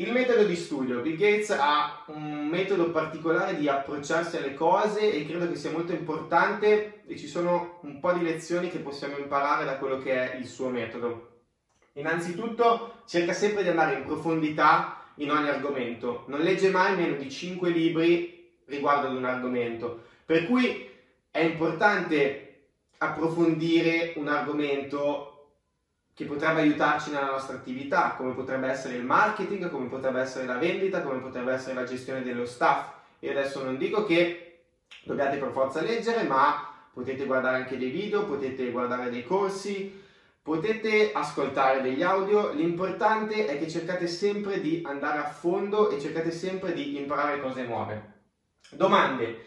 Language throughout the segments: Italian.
Il metodo di studio. Bill Gates ha un metodo particolare di approcciarsi alle cose e credo che sia molto importante e ci sono un po' di lezioni che possiamo imparare da quello che è il suo metodo. Innanzitutto cerca sempre di andare in profondità in ogni argomento, non legge mai meno di 5 libri riguardo ad un argomento, per cui è importante approfondire un argomento che potrebbe aiutarci nella nostra attività, come potrebbe essere il marketing, come potrebbe essere la vendita, come potrebbe essere la gestione dello staff. Io adesso non dico che dobbiate per forza leggere, ma potete guardare anche dei video, potete guardare dei corsi, potete ascoltare degli audio. L'importante è che cercate sempre di andare a fondo e cercate sempre di imparare cose nuove. Domande.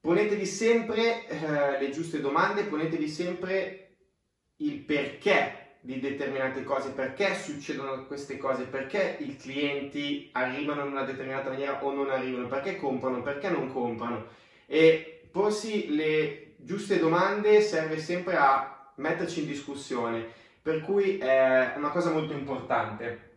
Ponetevi sempre eh, le giuste domande, ponetevi sempre il perché di determinate cose, perché succedono queste cose, perché i clienti arrivano in una determinata maniera o non arrivano, perché comprano, perché non comprano. E porsi le giuste domande serve sempre a metterci in discussione, per cui è una cosa molto importante.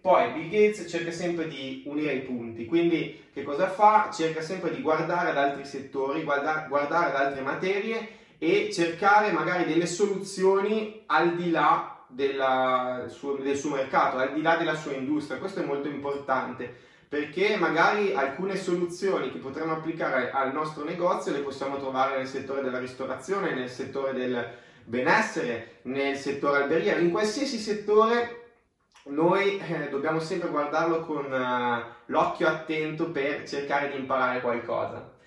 Poi Bill Gates cerca sempre di unire i punti, quindi che cosa fa? Cerca sempre di guardare ad altri settori, guarda, guardare ad altre materie e cercare magari delle soluzioni al di là della, suo, del suo mercato, al di là della sua industria. Questo è molto importante perché magari alcune soluzioni che potremmo applicare al nostro negozio le possiamo trovare nel settore della ristorazione, nel settore del benessere, nel settore alberghiero, in qualsiasi settore noi eh, dobbiamo sempre guardarlo con uh, l'occhio attento per cercare di imparare qualcosa.